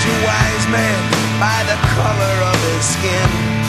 Judge a wise man by the color of his skin,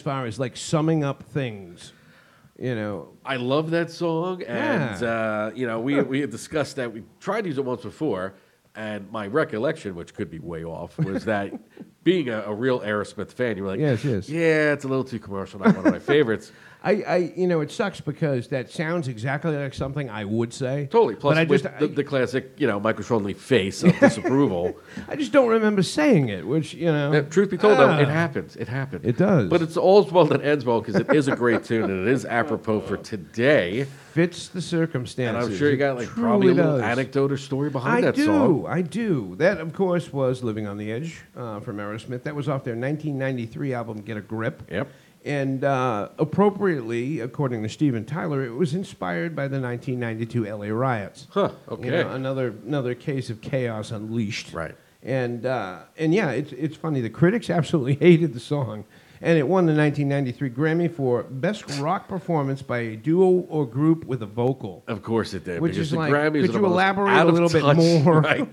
as far as like summing up things? You know, I love that song, and Yeah. uh, you know we we had discussed that we tried to use it once before, and my recollection, which could be way off, was that being a, a real Aerosmith fan, you were like, Yes, yes. yeah, it's a little too commercial, not one of my favorites." I, I, you know, it sucks because that sounds exactly like something I would say. Totally. Plus, I just, the, the classic, you know, Michael Sean Lee face of disapproval. I, I just don't remember saying it. Which you know, Uh, truth be told, though, it Ah. happens. It happens. It does. But it's all's well that ends well because it is a great tune and it is apropos for today. fits the And. I'm sure you got like probably a little does. anecdote or story behind that song. I that do. song. I do. That, of course, was "Living on the Edge" uh, from Aerosmith. That was off their 1993 album "Get a Grip." Yep. And uh, appropriately, according to Steven Tyler, it was inspired by the 1992 LA riots. Huh. You Okay. know, another another case of chaos unleashed. Right. And uh, and yeah, it's it's funny. The critics absolutely hated the song, and it won the 1993 Grammy for best rock performance by a duo or group with a vocal. Of course it did. Which is the like, Grammys could you elaborate a little bit touch- more? Right.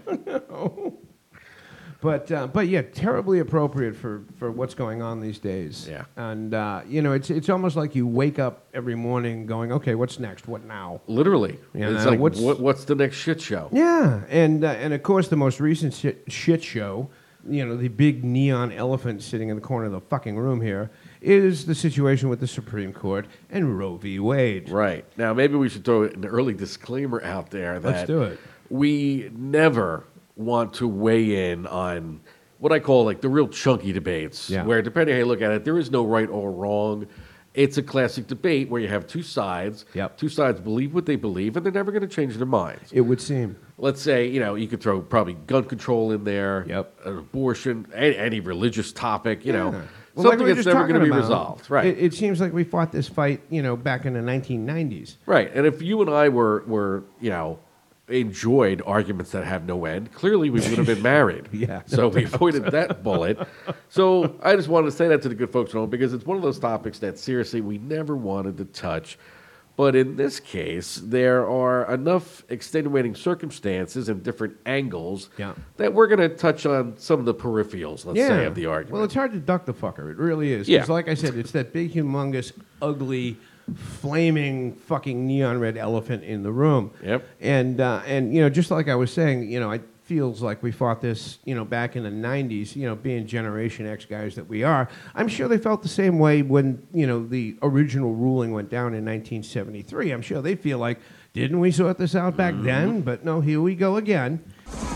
But uh, but yeah, terribly appropriate for, for what's going on these days. Yeah. And uh, you know, it's it's almost like you wake up every morning going, okay, what's next? What now? Literally. Yeah, it's now like, what's- what, what's the next shit show? Yeah, and uh, and of course the most recent shit, shit show, you know, the big neon elephant sitting in the corner of the fucking room here, is the situation with the Supreme Court and Roe v. Wade. Right. Now, maybe we should throw an early disclaimer out there that Let's do it. we never want to weigh in on what I call like the real chunky debates, Yeah. where depending how you look at it, there is no right or wrong. It's a classic debate where you have two sides. Yep. Two sides believe what they believe, and they're never going to change their minds. It would seem. Let's say, you know, you could throw probably gun control in there, Yep. abortion, any, any religious topic, you know, Yeah. Well, like something were that's never going to be about, resolved. Right. It, it seems like we fought this fight, you know, back in the 1990s. Right. And if you and I were, were you know, enjoyed arguments that have no end, clearly we would have been married. Yeah. So we avoided that bullet. So I just wanted to say that to the good folks at home because it's one of those topics that seriously we never wanted to touch. But in this case, there are enough extenuating circumstances and different angles Yeah. that we're going to touch on some of the peripherals, let's say, of the argument. Well, it's hard to duck the fucker. It really is. Yeah. 'Cause like I said, it's that big, humongous, ugly, flaming, fucking neon red elephant in the room. Yep. And uh, and you know, just like I was saying, you know, it feels like we fought this, you know, back in the '90s. You know, being Generation X guys that we are, I'm sure they felt the same way when you know the original ruling went down in 1973. I'm sure they feel like, didn't we sort this out back then? But no, here we go again.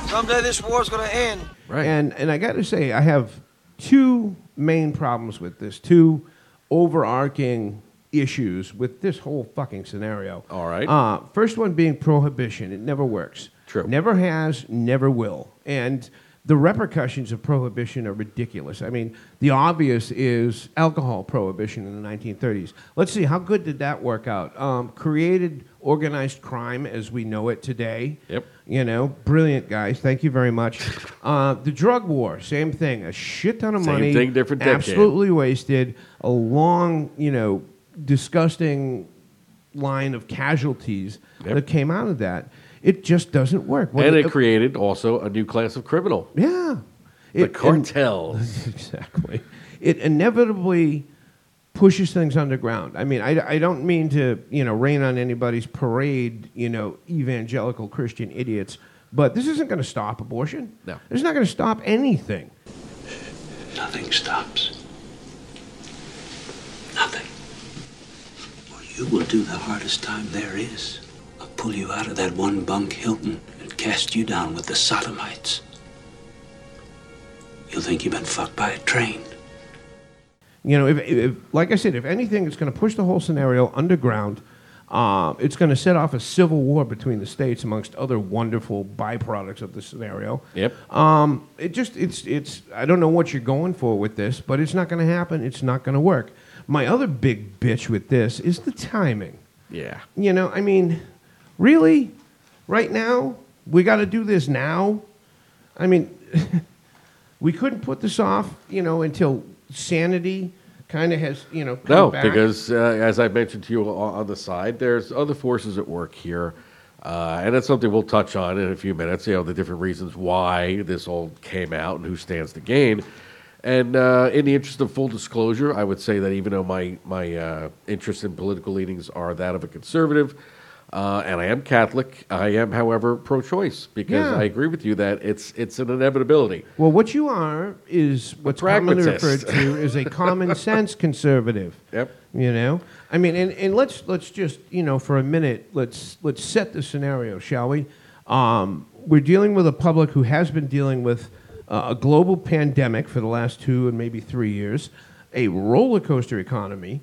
Someday this war's gonna end. right. And and I got to say, I have two main problems with this, two overarching issues with this whole fucking scenario. All right. Uh, first one being prohibition. It never works. True. Never has, never will. And the repercussions of prohibition are ridiculous. I mean, the obvious is alcohol prohibition in the 1930s. Let's see, how good did that work out? Um, created organized crime as we know it today. Yep. You know, brilliant guys. Thank you very much. Uh, the drug war, same thing. A shit ton of Same money. thing, different decade. Absolutely wasted. A long, you know, disgusting line of casualties Yep. that came out of that. It just doesn't work. What and it- it created also a new class of criminal, yeah. the It- cartels. exactly. It inevitably pushes things underground. I mean, I, I don't mean to, you know, rain on anybody's parade, you know, evangelical Christian idiots, but this isn't going to stop abortion. No. It's not going to stop anything. Nothing stops. Nothing. Or you will do the hardest time there is. I'll pull you out of that one bunk Hilton and cast you down with the sodomites. You'll think you've been fucked by a train. You know, if, if like I said, if anything, it's going to push the whole scenario underground. Uh, it's going to set off a civil war between the states, amongst other wonderful byproducts of the scenario. Yep. Um, it just it's it's I don't know what you're going for with this, but it's not going to happen. It's not going to work. My other big bitch with this is the timing. Yeah. You know, I mean, really, right now we got to do this now. I mean, we couldn't put this off, you know, until sanity kind of has, you know, come No, back. because uh, as I mentioned to you on, on the side, there's other forces at work here, uh, and that's something we'll touch on in a few minutes. You know, the different reasons why this all came out and who stands to gain. And uh, in the interest of full disclosure, I would say that even though my my uh, interests in political leanings are that of a conservative, uh, and I am Catholic, I am, however, pro-choice because Yeah. I agree with you that it's it's an inevitability. Well, what you are is what's commonly pragmatist. referred to as a common sense conservative. Yep. You know, I mean, and, and let's let's just you know for a minute let's let's set the scenario, shall we? Um, we're dealing with a public who has been dealing with uh, a global pandemic for the last two and maybe three years, a roller coaster economy,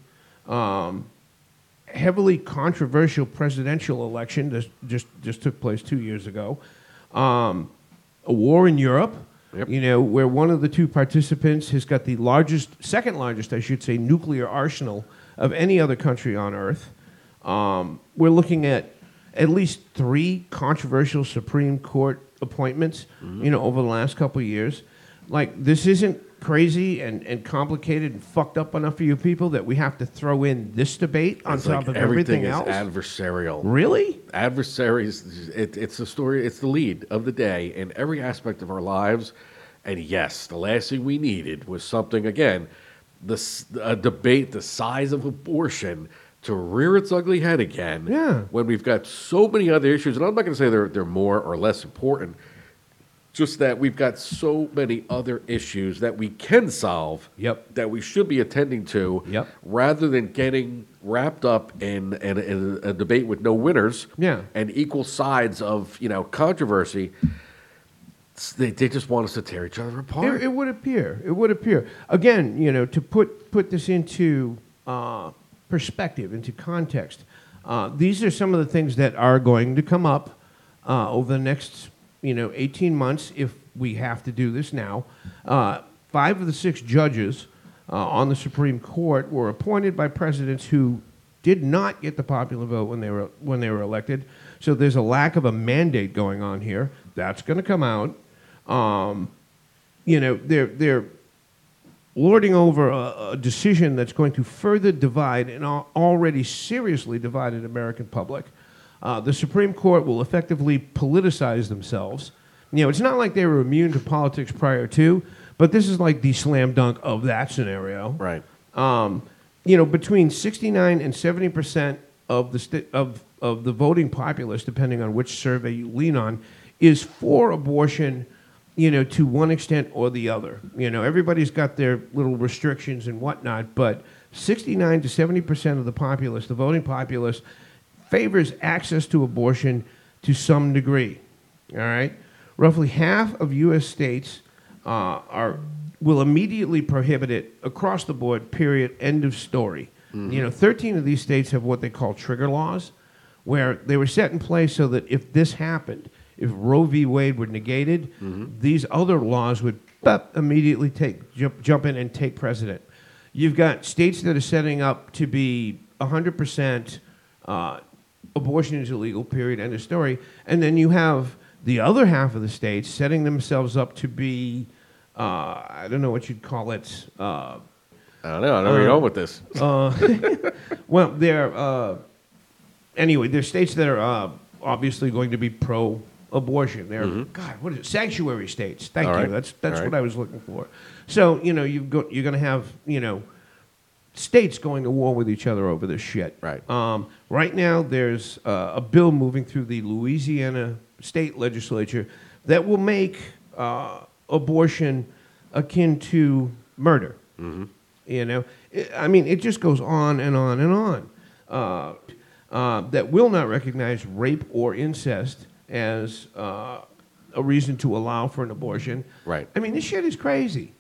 um, heavily controversial presidential election that just just took place two years ago, um, a war in Europe. Yep. You know, where one of the two participants has got the largest, second largest, I should say, nuclear arsenal of any other country on Earth. Um, we're looking at at least three controversial Supreme Court appointments, you know, over the last couple of years. Like, this isn't crazy and, and complicated and fucked up enough for you people that we have to throw in this debate on It's top like of everything everything, is else. adversarial. really? adversaries it, it's the story it's the lead of the day in every aspect of our lives and yes the last thing we needed was something again this a debate the size of abortion to rear its ugly head again Yeah. when we've got so many other issues and i'm not going to say they're, they're more or less important just that we've got so many other issues that we can solve Yep. that we should be attending to Yep. rather than getting wrapped up in, in, in a debate with no winners Yeah. and equal sides of you know controversy. They, they just want us to tear each other apart. It, it would appear. It would appear. Again, you know, to put put this into uh, perspective, into context, uh, these are some of the things that are going to come up uh, over the next, you know, 18 months if we have to do this now. Uh, five of the six judges uh, on the Supreme Court were appointed by presidents who did not get the popular vote when they were when they were elected. So there's a lack of a mandate going on here. That's going to come out. Um, you know, they're they're lording over a, a decision that's going to further divide an already seriously divided American public. Uh, the Supreme Court will effectively politicize themselves. You know, it's not like they were immune to politics prior to, but this is like the slam dunk of that scenario. right. Um, you know, between 69 and 70 percent of the sti- of of the voting populace, depending on which survey you lean on, is for abortion. You know, to one extent or the other. You know, everybody's got their little restrictions and whatnot, but 69 to 70 percent of the populace, the voting populace, favors access to abortion to some degree. All right, roughly half of U.S. states uh, are will immediately prohibit it across the board. Period. End of story. You know, 13 of these states have what they call trigger laws, where they were set in place so that if this happened, if Roe v. Wade were negated, these other laws would bop, immediately take jump, jump in and take precedent. You've got states that are setting up to be 100% uh, abortion is illegal, period, end of story. And then you have the other half of the states setting themselves up to be, uh, I don't know what you'd call it. Uh, I don't know. I don't know you're going with this. well, they're, uh, anyway, there's states that are uh, obviously going to be pro abortion. They're, God, what is it? Sanctuary states. Thank Mm-hmm. All you. right. That's, that's All what right. I was looking for. So, you know, you've got, you're going to have, you know, states going to war with each other over this shit. Right. Um, right now, there's uh, a bill moving through the Louisiana state legislature that will make uh, abortion akin to murder. You know, I- I mean, it just goes on and on and on. Uh, uh, that will not recognize rape or incest as uh, a reason to allow for an abortion. Right. I mean, this shit is crazy.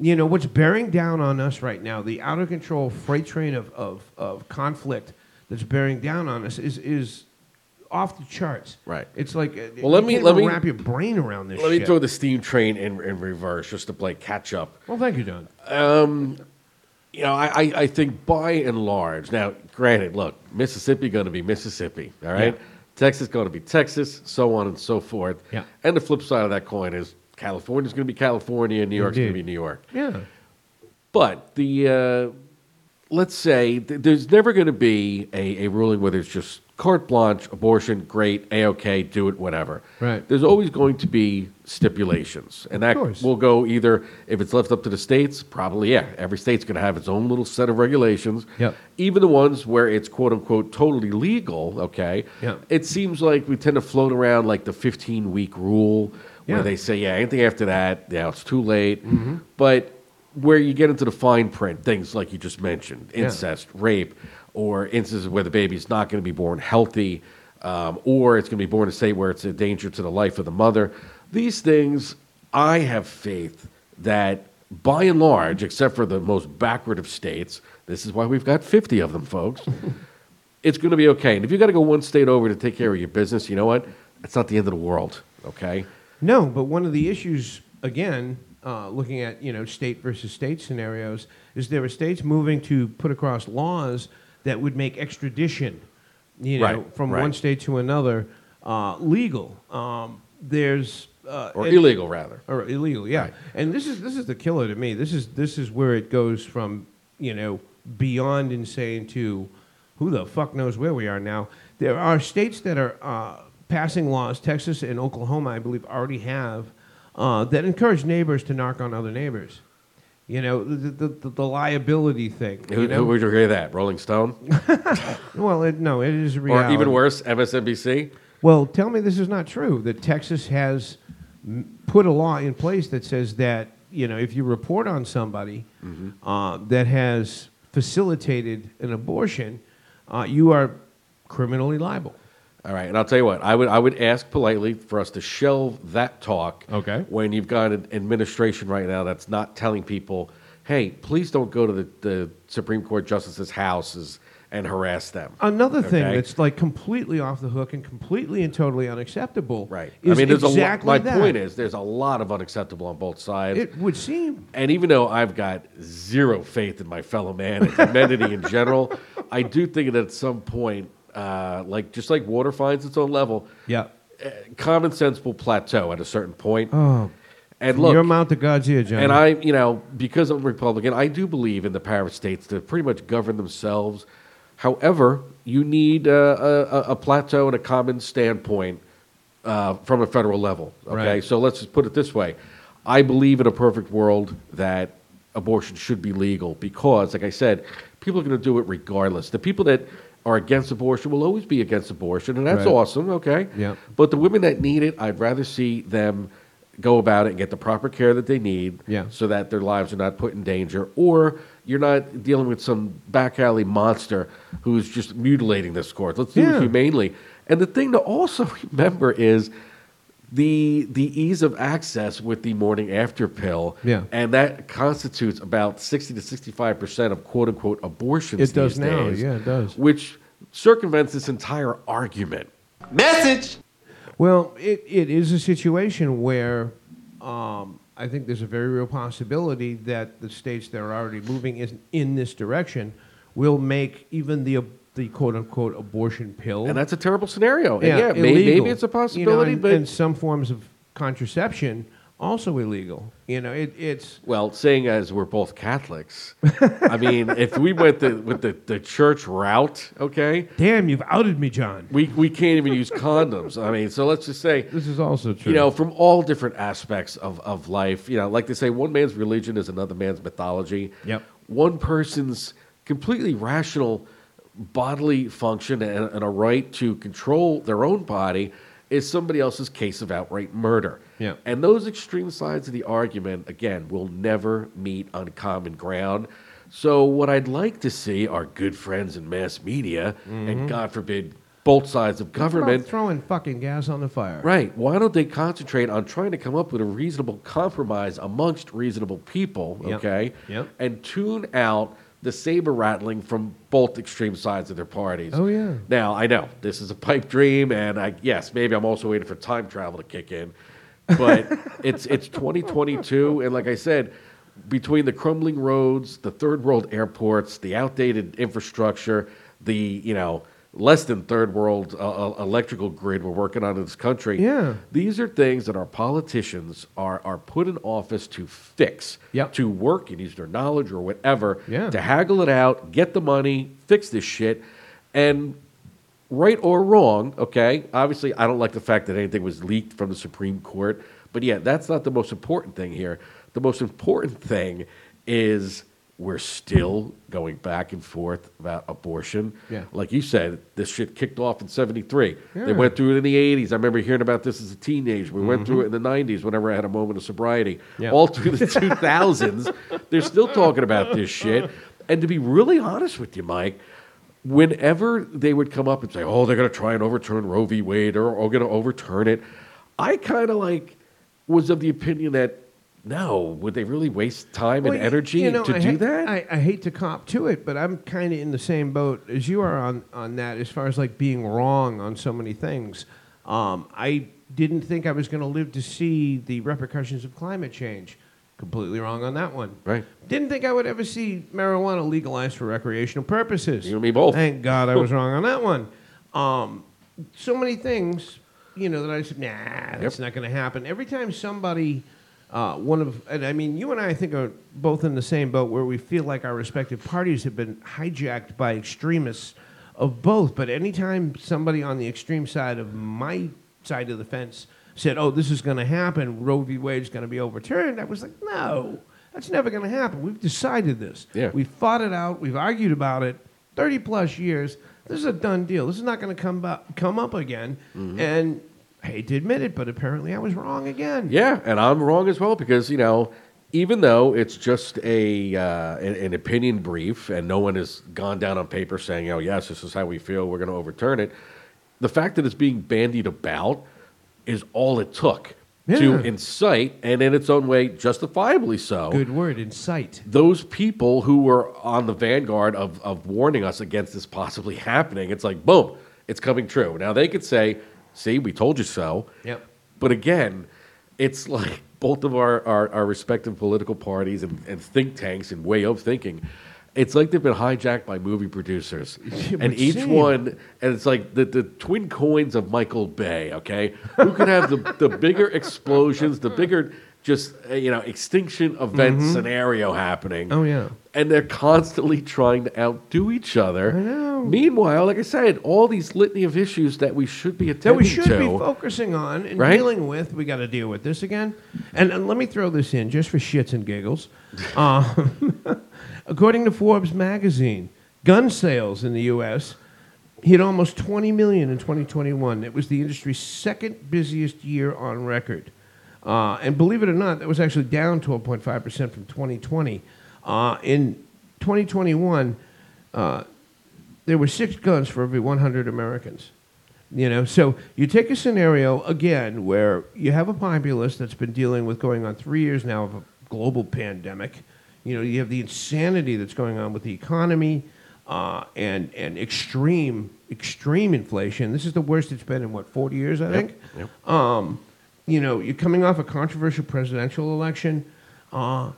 You know, what's bearing down on us right now, the out of control freight train of, of, of conflict that's bearing down on us is, is off the charts. Right. It's like, uh, Well, let you me- can't let me- wrap your brain around this Let me throw the steam train in, in reverse just to play catch up. well, thank you, John. You know, I, I, I think by and large, now, granted, look, Mississippi going to be Mississippi, all right? Yeah. Texas is going to be Texas, so on and so forth. Yeah. And the flip side of that coin is California's going to be California, and New York's going to be New York. Yeah. But the uh, let's say th- there's never going to be a, a ruling where there's just carte blanche, abortion, great, a okay, do it, whatever. Right. There's always going to be stipulations, and that course. will go either if it's left up to the states. Probably, yeah. Every state's going to have its own little set of regulations. Yep. Even the ones where it's quote unquote totally legal. Okay. Yep. It seems like we tend to float around like the 15 week rule, where Yeah. they say, yeah, anything after that, yeah, it's too late. Mm-hmm. But where you get into the fine print, things like you just mentioned, Yeah. incest, rape, or instances where the baby's not going to be born healthy, um, or it's going to be born in a state where it's a danger to the life of the mother. These things, I have faith that by and large, except for the most backward of states, this is why we've got 50 of them, folks, it's going to be okay. And if you got to go one state over to take care of your business, you know what? It's not the end of the world, okay? No, but one of the issues, again, uh, looking at you know state versus state scenarios, is there are states moving to put across laws that would make extradition, you know, Right, from right. one state to another, uh, legal. Um, there's uh, Or and- illegal, rather. or illegal, yeah. Right. And this is this is the killer to me. This is this is where it goes from you know beyond insane to who the fuck knows where we are now. There are states that are uh, passing laws. Texas and Oklahoma, I believe, already have uh, that encourage neighbors to knock on other neighbors. You know the the, the, the liability thing. Who, you know? who would you agree that? Rolling Stone? well, it, no, it is a reality. Or even worse, MSNBC? Well, tell me this is not true. That Texas has put a law in place that says that you know if you report on somebody Mm-hmm. uh, that has facilitated an abortion, uh, you are criminally liable. All right, and I'll tell you what, I would I would ask politely for us to shelve that talk. Okay. When you've got an administration right now that's not telling people, hey, please don't go to the, the Supreme Court justices' houses and harass them. Another thing Okay? that's like completely off the hook and completely and totally unacceptable. right. Is I mean, there's exactly a lo- my that. point is there's a lot of unacceptable on both sides. it would seem. And even though I've got zero faith in my fellow man and humanity in general, I do think that at some point, uh, like just like water finds its own level, Yeah. uh, common sense will plateau at a certain point. Oh, and look, your mouth to God's ear, John. and I, you know, because I'm a Republican, I do believe in the power of states to pretty much govern themselves. However, you need uh, a, a, a plateau and a common standpoint uh, from a federal level. Okay, Right. so let's just put it this way: I believe in a perfect world that abortion should be legal because, like I said, people are going to do it regardless. The people that are against abortion will always be against abortion, and that's Right. awesome. Okay, Yeah. but the women that need it, I'd rather see them go about it and get the proper care that they need Yeah. so that their lives are not put in danger or you're not dealing with some back alley monster who's just mutilating this court. Let's do Yeah. it humanely. And the thing to also remember is the the ease of access with the morning after pill. Yeah. And that constitutes about 60 to 65% of quote unquote abortions. It does these now. days, Yeah, it does. Which circumvents this entire argument. Message! Well, it, it is a situation where um, I think there's a very real possibility that the states that are already moving in, in this direction will make even the the quote unquote abortion pill. And that's a terrible scenario. And yeah, may- illegal. maybe it's a You know, possibility, and, but and some forms of contraception also illegal. You know, it, it's Well, seeing as we're both Catholics, I mean, if we went the, with the, the church route, okay, damn. You've outed me, John. we, we can't even use condoms. I mean, so let's just say, This is also true. you know, from all different aspects of, of life, you know, like they say, one man's religion is another man's mythology. Yep. One person's completely rational bodily function and, and a right to control their own body is somebody else's case of outright murder. Yeah. And those extreme sides of the argument, again, will never meet on common ground. So, what I'd like to see are good friends in mass media, and mm-hmm. God forbid, both sides of government. throwing fucking gas on the fire. Right. Why don't they concentrate on trying to come up with a reasonable compromise amongst reasonable people, Yep. okay? Yep. And tune out the saber rattling from both extreme sides of their parties. Oh, yeah. Now, I know this is a pipe dream, and I, yes, maybe I'm also waiting for time travel to kick in, but it's it's 2022, and like I said, between the crumbling roads, the third world airports, the outdated infrastructure, the you know less than third world uh, uh, electrical grid we're working on in this country. Yeah. these are things that our politicians are are put in office to fix, Yep. to work and use their knowledge or whatever Yeah. to haggle it out, get the money, fix this shit, and right or wrong, okay? Obviously, I don't like the fact that anything was leaked from the Supreme Court, but yeah, that's not the most important thing here. The most important thing is we're still going back and forth about abortion. Yeah. Like you said, this shit kicked off in 73. Yeah. They went through it in the 80s. I remember hearing about this as a teenager. We went through it in the 90s whenever I had a moment of sobriety. Mm-hmm. Yeah. All through the 2000s, they're still talking about this shit. And to be really honest with you, Mike, whenever they would come up and say, "Oh, they're going to try and overturn Roe v. Wade," or "Oh, going to overturn it," I kind of like was of the opinion that no, would they really waste time Well, and energy you know, to I do hate- that? I, I hate to cop to it, but I'm kind of in the same boat as you are on, on that as far as like being wrong on so many things. Um, I didn't think I was going to live to see the repercussions of climate change. Completely wrong on that one. Right. Didn't think I would ever see marijuana legalized for recreational purposes. You and me both. Thank God I was wrong on that one. Um, so many things, you know, that I said, nah, that's not going to happen. Every time somebody, uh, one of, and I mean, you and I, I think, are both in the same boat where we feel like our respective parties have been hijacked by extremists of both. But anytime somebody on the extreme side of my side of the fence said, oh, this is going to happen, Roe v. Wade is going to be overturned, I was like, no, that's never going to happen. We've decided this. Yeah. We've fought it out. We've argued about it 30 plus years. This is a done deal. This is not going to come, bu- come up again. And I hate to admit it, but apparently I was wrong again. Yeah, and I'm wrong as well because you know, even though it's just a uh, an, an opinion brief and no one has gone down on paper saying, "Oh, yes, this is how we feel. We're going to overturn it," the fact that it's being bandied about is all it took to incite, and in its own way, justifiably so. Good word, incite. Those people who were on the vanguard of, of warning us against this possibly happening, it's like, boom, it's coming true. Now they could say, see, we told you so. Yep. But again, it's like both of our, our, our respective political parties and, and think tanks and way of thinking. It's like they've been hijacked by movie producers. It and each one, and it's like the, the twin coins of Michael Bay, okay? Who can have the, the bigger explosions, the bigger just, uh, you know, extinction event scenario happening. Mm-hmm. Oh, yeah. And they're constantly trying to outdo each other. Meanwhile, like I said, all these litany of issues that we should be that attending we should to. be focusing on and Right? dealing with. We got to deal with this again. And, and let me throw this in just for shits and giggles. Um, according to Forbes magazine, gun sales in the U.S. hit almost 20 million in 2021. It was the industry's second busiest year on record. Uh, and believe it or not, that was actually down 12.5% from 2020. Uh, in 2021, uh, there were six guns for every 100 Americans. You know, so you take a scenario again where you have a populace that's been dealing with going on three years now of a global pandemic. You know, you have the insanity that's going on with the economy uh, and and extreme extreme inflation. This is the worst it's been in what 40 years, I think. Yep. Um, you know, you're coming off a controversial presidential election. Uh,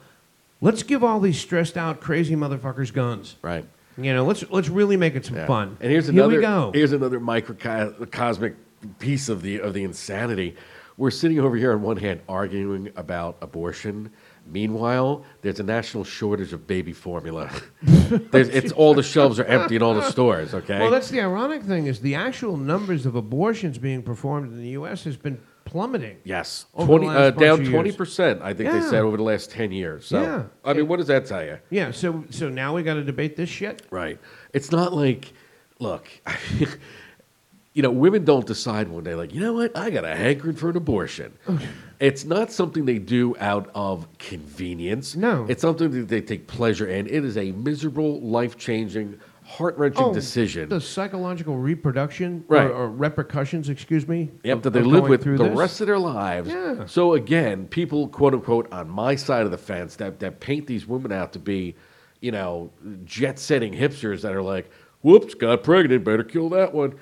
let's give all these stressed out, crazy motherfuckers guns. Right. You know, let's let's really make it some Yeah. fun. And here's Here another we go. here's another microcosmic piece of the of the insanity. We're sitting over here on one hand arguing about abortion. Meanwhile, there's a national shortage of baby formula. there's, it's all the shelves are empty in all the stores. Okay. Well, that's the ironic thing is the actual numbers of abortions being performed in the U.S. has been plummeting. yes, twenty uh, down twenty percent. I think they said over the last ten years. So Yeah. I mean, what does that tell you? Yeah. So so now we got to debate this shit. Right. It's not like, look, you know, women don't decide one day, like, you know what, I got a hankering for an abortion. it's not something they do out of convenience. No. It's something that they take pleasure in. It is a miserable, life changing, heart wrenching oh, decision. Oh, The psychological reproduction Right. or, or repercussions, excuse me. Yep, of- that they live with through the this. rest of their lives. Yeah. So again, people quote unquote on my side of the fence that, that paint these women out to be, you know, jet setting hipsters that are like, whoops, got pregnant, better kill that one.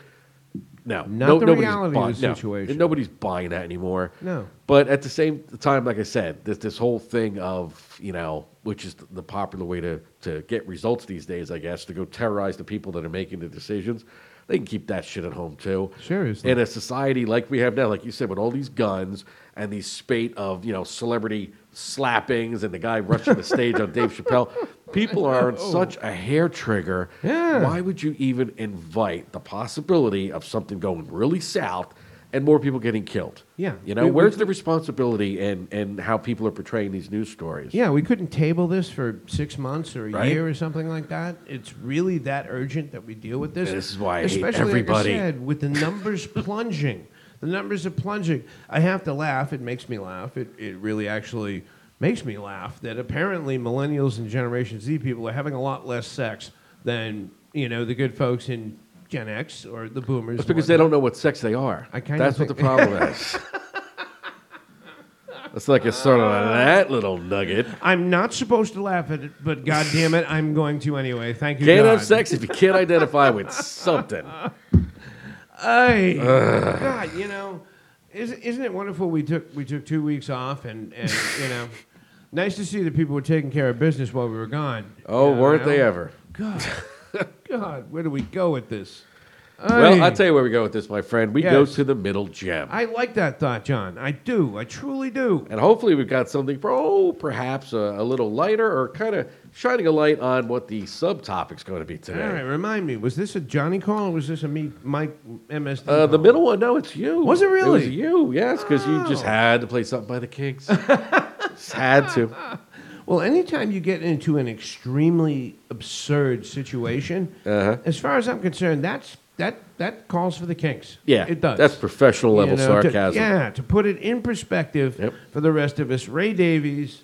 No, Not no, the nobody's reality of buying, the no, situation. and nobody's buying that anymore. No. But at the same time, like I said, this this whole thing of you know, which is the popular way to to get results these days, I guess, to go terrorize the people that are making the decisions. They can keep that shit at home too. Seriously. In a society like we have now, like you said, with all these guns and these spate of you know celebrity slappings and the guy rushing the stage on Dave Chappelle, People are oh. such a hair trigger. Yeah. Why would you even invite the possibility of something going really south and more people getting killed? Yeah. You know, We- we where's the responsibility and, and how people are portraying these news stories? Yeah, we couldn't table this for six months or a Right. year or something like that. It's really that urgent that we deal with this. This is why I hate Especially, everybody. like I said, with the numbers plunging. The numbers are plunging. I have to laugh. It makes me laugh. It, it really actually makes me laugh that apparently millennials and Generation Z people are having a lot less sex than you know the good folks in Gen X or the Boomers. It's because they don't know what sex they are. I kinda That's what the problem is. It's like a sort of that little nugget. I'm not supposed to laugh at it, but God damn it, I'm going to anyway. Thank you. Can't God. have sex if you can't identify with something. Hey, God, you know, isn't, isn't it wonderful? We took we took two weeks off, and, and you know, nice to see that people were taking care of business while we were gone. Oh, weren't they ever? God, God, where do we go with this? Well, I'll tell you where we go with this, my friend. We go to the middle gem. I like that thought, John. I do. I truly do. And hopefully we've got something for, oh, perhaps a, a little lighter or kind of shining a light on what the subtopic's going to be today. All right, remind me. Was this a Johnny call or was this a me, Mike MSD? Uh, the middle one, no, it's you. Was it really? It was you, yes, because you just Oh. had to play something by the Kinks. just had to. Well, anytime you get into an extremely absurd situation, Uh-huh. as far as I'm concerned, that's that that calls for the kinks. Yeah, it does. That's professional level You know, to- sarcasm. yeah, to put it in perspective Yep. for the rest of us, Ray Davies.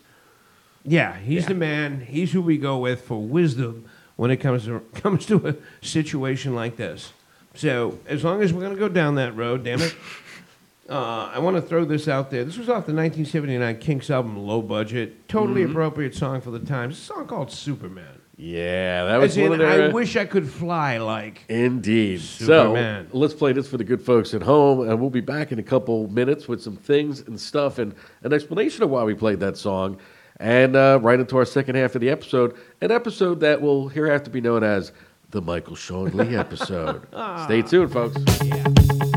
Yeah, he's Yeah. the man. He's who we go with for wisdom when it comes to comes to a situation like this. So as long as we're going to go down that road, damn it. Uh, I want to throw this out there. This was off the 1979 Kinks album, Low Budget. Totally Mm-hmm. appropriate song for the times. It's a song called Superman. Yeah, that was As one in, of their. I wish I could fly like. Indeed. Superman. So let's play this for the good folks at home, and we'll be back in a couple minutes with some things and stuff and an explanation of why we played that song. And uh, right into our second half of the episode, an episode that will hereafter be known as the Michael Sean Lee episode. Stay tuned, folks. Woke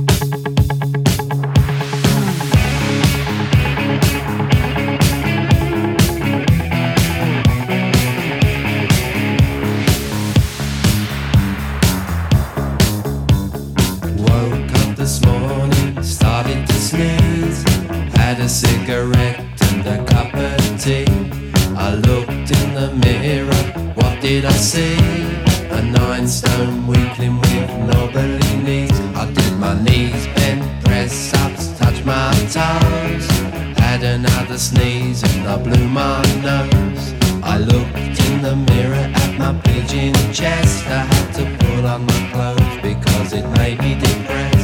cigarette and a cup of tea. I looked in the mirror, what did I see? A nine stone weakling with knobbly knees. I did my knees bend, press ups, touch my toes. Had another sneeze and I blew my nose. I looked in the mirror at my pigeon chest. I had to put on my clothes because it made me depressed.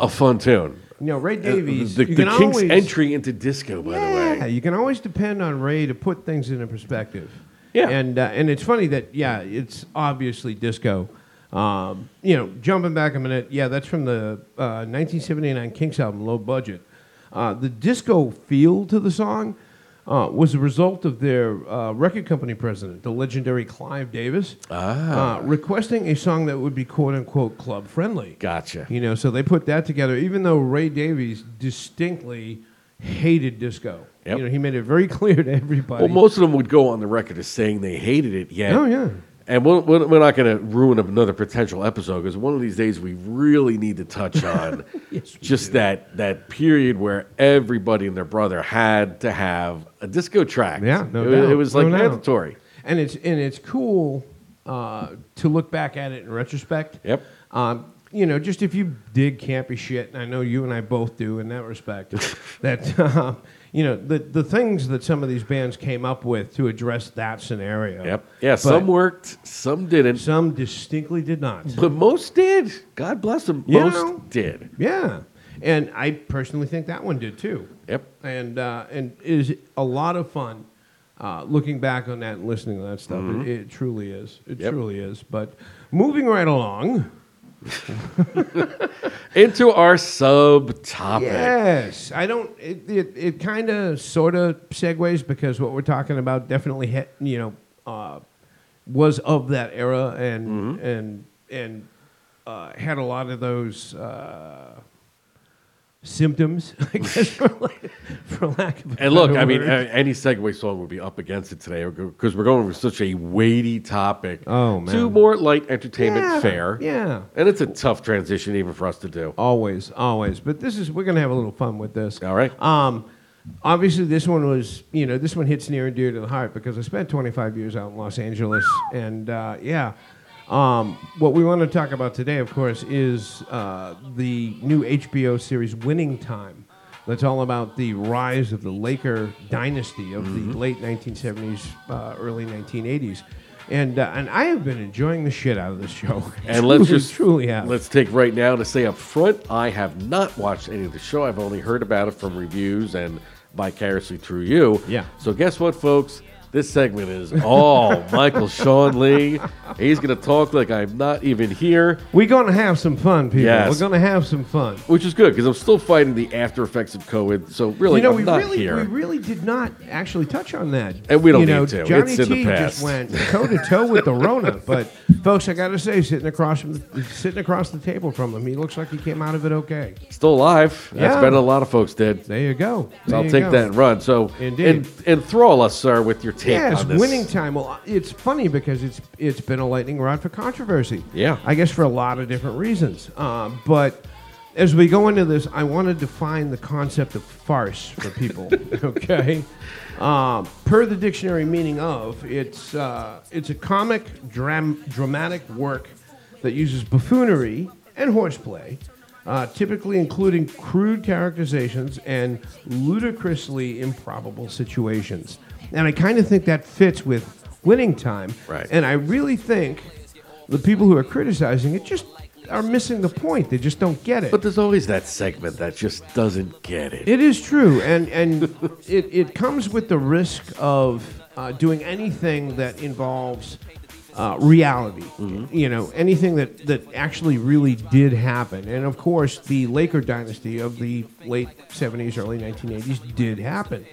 A fun tune. you know, Ray Davies. the you the Kinks' always, entry into disco, by yeah, the way. you can always depend on Ray to put things into perspective. Yeah. and uh, and it's funny that yeah, it's obviously disco. Um, you know, jumping back a minute, yeah, that's from the uh, 1979 Kinks album, Low Budget. Uh, the disco feel to the song uh, was a result of their uh, record company president, the legendary Clive Davis, Ah. uh, requesting a song that would be quote unquote club friendly. Gotcha. You know, so they put that together, even though Ray Davies distinctly hated disco. Yep. You know, he made it very clear to everybody. Well, most of them would go on the record as saying they hated it. Yet, Oh, yeah. And we're, we're not going to ruin another potential episode because one of these days we really need to touch on Yes, just that that period where everybody and their brother had to have a disco track. Yeah, no it, doubt. it was No like doubt. mandatory. and it's and it's cool uh, to look back at it in retrospect. Yep. Um, you know, just if you dig campy shit, and I know you and I both do in that respect, that uh, you know the the things that some of these bands came up with to address that scenario. Yep. Yeah. Some worked, some didn't, Some distinctly did not. but most did. God bless them. You Most know. did. Yeah, and I personally think that one did too. Yep. and uh, and is a lot of fun uh, looking back on that and listening to that stuff. It, it truly is. It Mm-hmm. Yep. truly is. But moving right along. Into our subtopic. Yes, I don't. It it, it kind of sort of segues because what we're talking about definitely hit, you know uh, was of that era and Mm-hmm. and and uh, had a lot of those. Uh, Symptoms, I guess, for lack, for lack of And look, I mean, word. a- any segue song would be up against it today because we're going with such a weighty topic Oh, to man. more light entertainment Yeah, fare. yeah. And it's a tough transition even for us to do. Always, always. But this is we're gonna have a little fun with this. All right. Um, obviously, this one was you know this one hits near and dear to the heart because I spent 25 years out in Los Angeles, and uh, yeah. Um, what we want to talk about today, of course, is uh, the new HBO series Winning Time. That's all about the rise of the Laker dynasty of Mm-hmm. the late 1970s, uh, early 1980s. And, uh, and I have been enjoying the shit out of this show. And let's just truly have. Let's take right now to say up front, I have not watched any of the show. I've only heard about it from reviews and vicariously through you. Yeah. So guess what, folks? This segment is all Michael Sean Lee. He's going to talk like I'm not even here, We're going to have some fun, people. Yes. We're going to have some fun. which is good because I'm still fighting the after effects of COVID. So really, you know, I'm we not really, here. we really did not actually touch on that. And we don't you know, need to. Johnny It's in the T past. just went toe to toe with the Rona. But folks, I got to say, sitting across from the, sitting across the table from him, he looks like he came out of it okay. Still alive. That's Yeah. better than a lot of folks did. There you go. So There I'll you take go. that and run. So Indeed. en- enthrall us, sir, with your take Yes, on this. winning time. Well, it's funny because it's it's been a lightning rod for controversy. Yeah. I guess for a lot of different reasons. Uh, but as we go into this, I want to define the concept of farce for people. okay. Um, per the dictionary meaning of, it's uh, it's a comic dram- dramatic work that uses buffoonery and horseplay, uh, typically including crude characterizations and ludicrously improbable situations. And I kind of think that fits with winning time. Right. And I really think the people who are criticizing it just are missing the point. They just don't get it. But there's always that segment that just doesn't get it. It is true, and and it, it comes with the risk of uh, doing anything that involves uh, reality. You know, anything that that actually really did happen, and of course, the Laker dynasty of the late '70s, early 1980s did happen,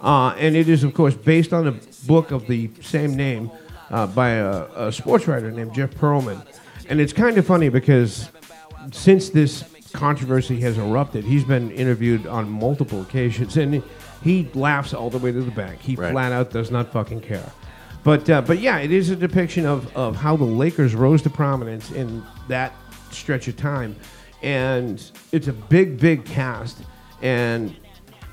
uh, and it is of course based on a book of the same name uh, by a, a sports writer named Jeff Pearlman, and it's kind of funny because since this controversy has erupted, he's been interviewed on multiple occasions, and he laughs all the way to the bank. He Right. flat out does not fucking care. But uh, but yeah, it is a depiction of, of how the Lakers rose to prominence in that stretch of time, and it's a big big cast, and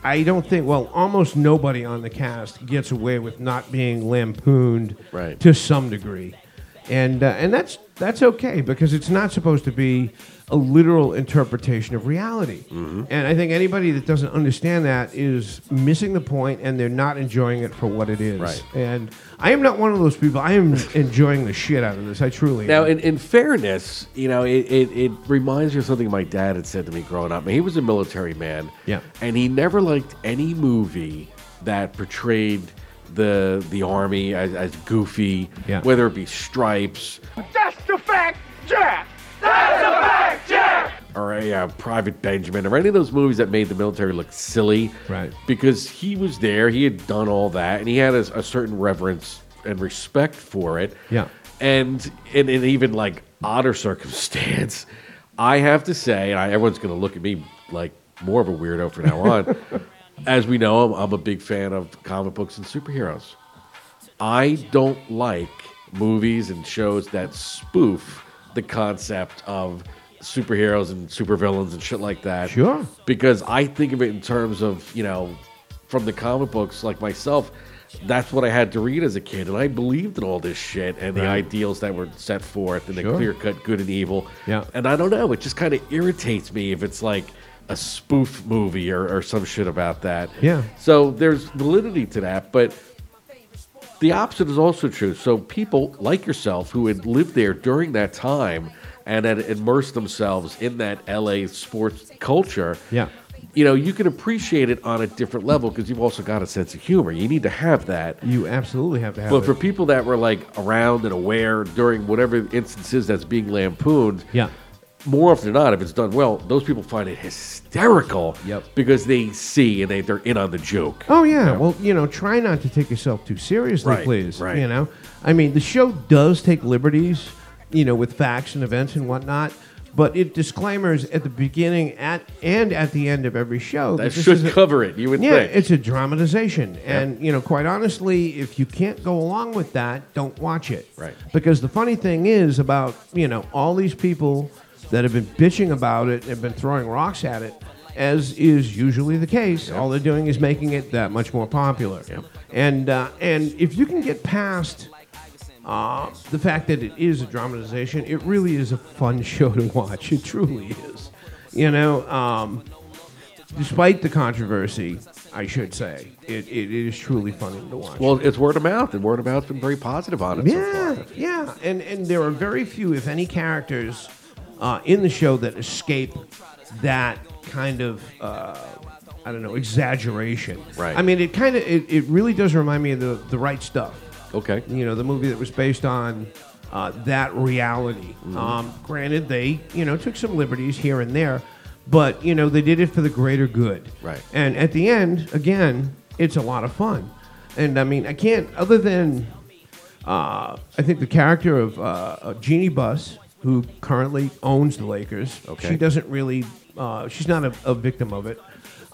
I don't think well almost nobody on the cast gets away with not being lampooned Right. to some degree, and uh, and that's that's okay because it's not supposed to be a literal interpretation of reality. Mm-hmm. And I think anybody that doesn't understand that is missing the point and they're not enjoying it for what it is. Right. And I am not one of those people. I am enjoying the shit out of this. I truly Now, am. in, in fairness, you know, it, it, it reminds me of something my dad had said to me growing up. He was a military man. Yeah. And he never liked any movie that portrayed the the army as, as goofy, Yeah. whether it be Stripes That's the fact, Jack! That's the fact, Jack! or a uh, Private Benjamin or any of those movies that made the military look silly. Right. Because he was there, he had done all that, and he had a, a certain reverence and respect for it. Yeah. And in, in even like odder circumstance, I have to say, and I, everyone's going to look at me like more of a weirdo from now on. As we know, I'm, I'm a big fan of comic books and superheroes. I don't like movies and shows that spoof the concept of superheroes and supervillains and shit like that. Sure. Because I think of it in terms of, you know, from the comic books, like myself, that's what I had to read as a kid. And I believed in all this shit and the ideals that were set forth and the clear cut good and evil. Yeah. And I don't know, it just kind of irritates me if it's like a spoof movie or, or some shit about that. Yeah. So there's validity to that, but the opposite is also true. So people like yourself who had lived there during that time and had immersed themselves in that LA sports culture. Yeah. You know, you can appreciate it on a different level because you've also got a sense of humor. You need to have that. you absolutely have to have But it. for people that were like around and aware during whatever instances that's being lampooned, yeah. More often than not, if it's done well, those people find it hysterical. Yep. Because they see and they, they're in on the joke. Oh yeah. Well, you know, try not to take yourself too seriously, Right, please. right. You know, I mean, the show does take liberties, you know, with facts and events and whatnot. But it disclaimers at the beginning, at and at the end of every show. That this should a- cover it, you would yeah, think. it's a dramatization, and you know, quite honestly, if you can't go along with that, don't watch it. Right. Because the funny thing is about you know all these people that have been bitching about it and been throwing rocks at it, as is usually the case. All they're doing is making it that much more popular. And uh, and if you can get past uh, the fact that it is a dramatization, it really is a fun show to watch. It truly is. You know, um, despite the controversy, I should say, it, it is truly fun to watch. Well, it's word of mouth, and word of mouth's been very positive on it so Yeah, far. yeah, and and there are very few, if any, characters uh, in the show that escape that kind of uh, I don't know exaggeration. Right. I mean, it kind of it, it really does remind me of the the right stuff. Okay. You know, the movie that was based on uh, that reality. Mm-hmm. Um, granted, they you know took some liberties here and there, but you know they did it for the greater good. Right. And at the end, again, it's a lot of fun. And I mean, I can't other than uh, I think the character of uh, Jeanie Buss, who currently owns the Lakers, Okay. she doesn't really. Uh, she's not a, a victim of it.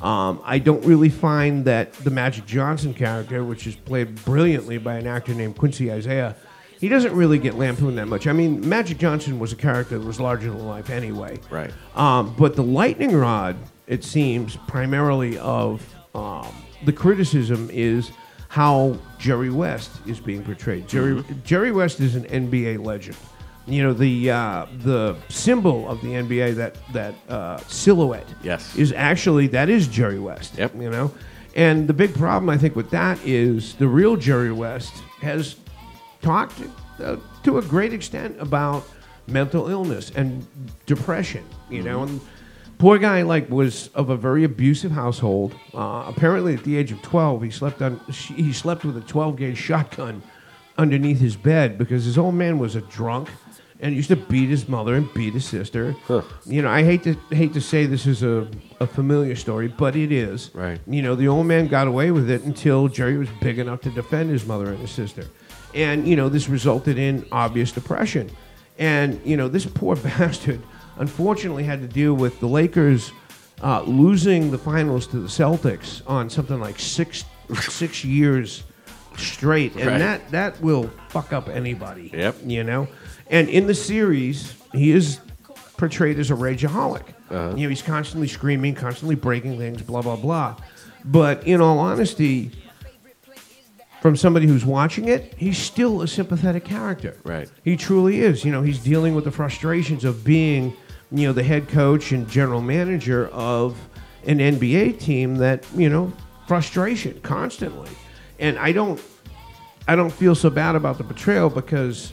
Um, I don't really find that the Magic Johnson character, which is played brilliantly by an actor named Quincy Isaiah, he doesn't really get lampooned that much. I mean, Magic Johnson was a character that was larger than life anyway. Right. Um, but the lightning rod, it seems, primarily of um, the criticism is how Jerry West is being portrayed. Jerry Mm-hmm. Jerry West is an NBA legend. You know the uh, the symbol of the NBA that that uh, silhouette Yes. is actually that is Jerry West. Yep. You know, and the big problem I think with that is the real Jerry West has talked uh, to a great extent about mental illness and depression. You know, and poor guy like was of a very abusive household. Uh, apparently, at the age of twelve, he slept on he slept with a twelve gauge shotgun underneath his bed because his old man was a drunk and used to beat his mother and beat his sister. You know, I hate to hate to say this is a, a familiar story, but it is. Right. You know, the old man got away with it until Jerry was big enough to defend his mother and his sister. And, you know, this resulted in obvious depression. And, you know, this poor bastard unfortunately had to deal with the Lakers uh, losing the finals to the Celtics on something like six six years straight. And Right. that, that will fuck up anybody. Yep. You know? And in the series, he is portrayed as a rageaholic. Uh-huh. You know, he's constantly screaming, constantly breaking things, blah blah blah. But in all honesty, from somebody who's watching it, he's still a sympathetic character. Right. He truly is. You know, he's dealing with the frustrations of being, you know, the head coach and general manager of an NBA team that, you know, frustration constantly. And I don't I don't feel so bad about the portrayal because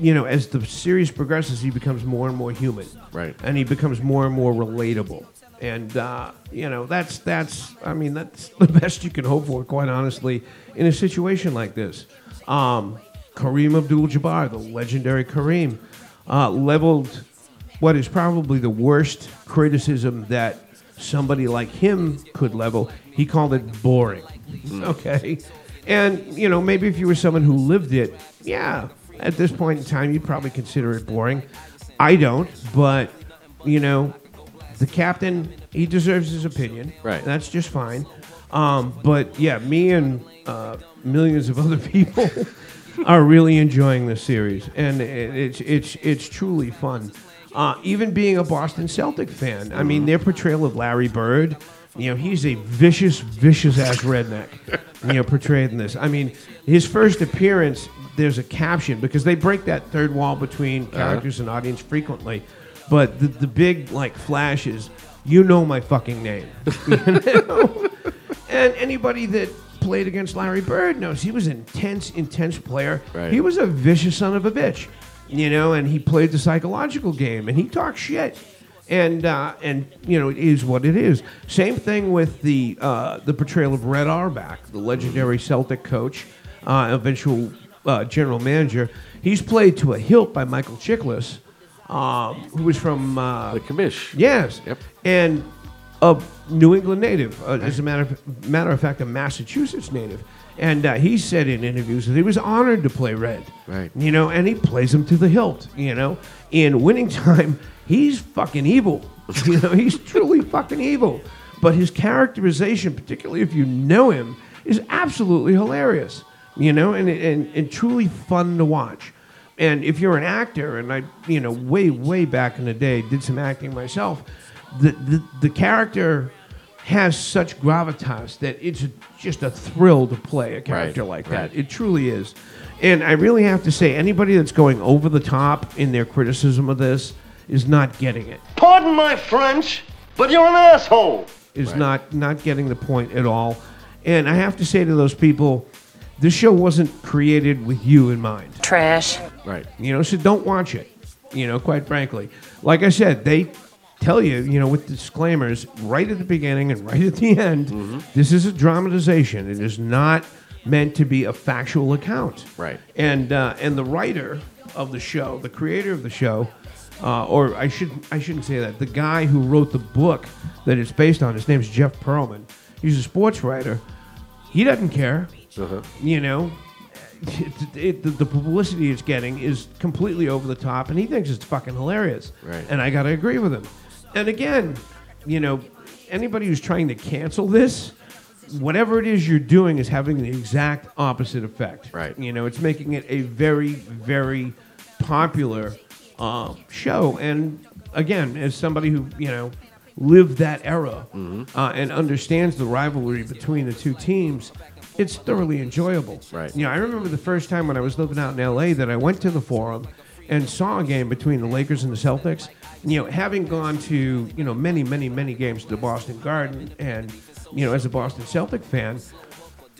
you know, as the series progresses, he becomes more and more human, Right. And he becomes more and more relatable, and uh, you know, that's that's. I mean, that's the best you can hope for, quite honestly, in a situation like this. Um, Kareem Abdul-Jabbar, the legendary Kareem, uh, leveled what is probably the worst criticism that somebody like him could level. He called it boring. Okay. And, you know, maybe if you were someone who lived it, yeah, at this point in time, you'd probably consider it boring. I don't, but, you know, the captain, he deserves his opinion. Right. That's just fine. Um, but, yeah, me and uh, millions of other people are really enjoying this series. And it, it's, it's, it's truly fun. Uh, even being a Boston Celtic fan, I mean, their portrayal of Larry Bird, you know, he's a vicious, vicious ass redneck, you know, portrayed in this. I mean, his first appearance, there's a caption because they break that third wall between characters and audience frequently. But the, the big, like, flash is, you know my fucking name. You know? and anybody that played against Larry Bird knows he was an intense, intense player. Right. He was a vicious son of a bitch, you know, and he played the psychological game and he talked shit. And uh, and you know it is what it is. Same thing with the uh, the portrayal of Red Auerbach, the legendary Celtic coach, uh, eventual uh, general manager. He's played to a hilt by Michael Chiklis, um, who was from uh, The commish. Yes. Yep. And a New England native, uh, as a matter of, matter of fact, a Massachusetts native. And uh, he said in interviews that he was honored to play Red. Right. You know, and he plays him to the hilt, you know. In winning time, he's fucking evil. You know, he's truly fucking evil. But his characterization, particularly if you know him, is absolutely hilarious. You know, and, and, and truly fun to watch. And if you're an actor, and I, you know, way, way back in the day, did some acting myself, the, the, the character has such gravitas that it's just a thrill to play a character Right, like right. that. It truly is. And I really have to say, anybody that's going over the top in their criticism of this is not getting it. Pardon my French, but you're an asshole. Is not not getting the point at all. And I have to say to those people, this show wasn't created with you in mind. Trash. Right. You know, so don't watch it. You know, quite frankly. Like I said, they tell you, you know, with disclaimers right at the beginning and right at the end, Mm-hmm. this is a dramatization. It is not meant to be a factual account. Right. And uh, and the writer of the show, the creator of the show, uh, or I should I shouldn't say that. The guy who wrote the book that it's based on, his name's Jeff Pearlman. He's a sports writer. He doesn't care. Uh-huh. You know, it, it, the, the publicity it's getting is completely over the top, and he thinks it's fucking hilarious. Right. And I got to agree with him. And again, you know, anybody who's trying to cancel this, whatever it is you're doing is having the exact opposite effect. Right. You know, it's making it a very, very popular uh, show. And again, as somebody who, you know, lived that era Mm-hmm. uh, and understands the rivalry between the two teams, it's thoroughly enjoyable. Right. You know, I remember the first time when I was living out in LA that I went to the forum and saw a game between the Lakers and the Celtics. You know, having gone to, you know, many, many, many games to the Boston Garden and, you know, as a Boston Celtic fan,